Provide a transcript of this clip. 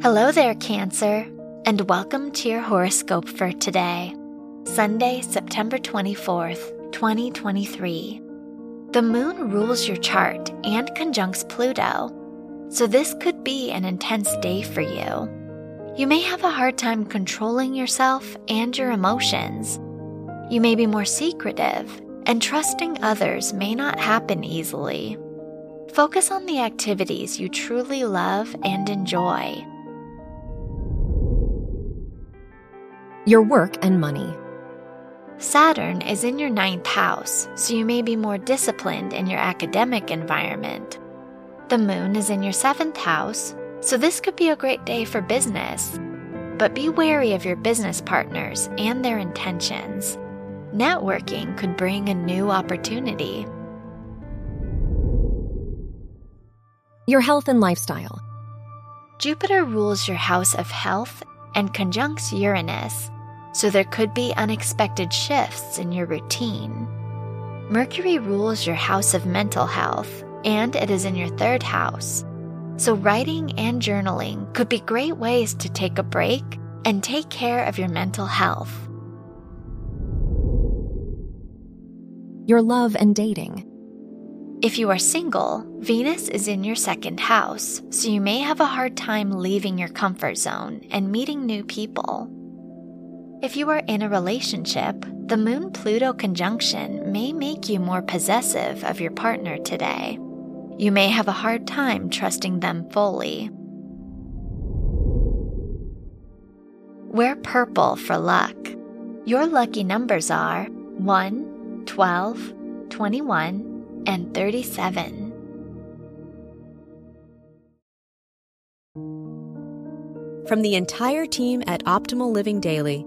Hello there, Cancer, and welcome to your horoscope for today, Sunday, September 24th, 2023. The moon rules your chart and conjuncts Pluto, so this could be an intense day for you. You may have a hard time controlling yourself and your emotions. You may be more secretive, and trusting others may not happen easily. Focus on the activities you truly love and enjoy. Your work and money. Saturn is in your ninth house, so you may be more disciplined in your academic environment. The moon is in your seventh house, so this could be a great day for business. But be wary of your business partners and their intentions. Networking could bring a new opportunity. Your health and lifestyle. Jupiter rules your house of health and conjuncts Uranus, so there could be unexpected shifts in your routine. Mercury rules your house of mental health, and it is in your third house. So, writing and journaling could be great ways to take a break and take care of your mental health. Your love and dating. If you are single, Venus is in your second house, so you may have a hard time leaving your comfort zone and meeting new people. If you are in a relationship, the Moon Pluto conjunction may make you more possessive of your partner today. You may have a hard time trusting them fully. Wear purple for luck. Your lucky numbers are 1, 12, 21, and 37. From the entire team at Optimal Living Daily,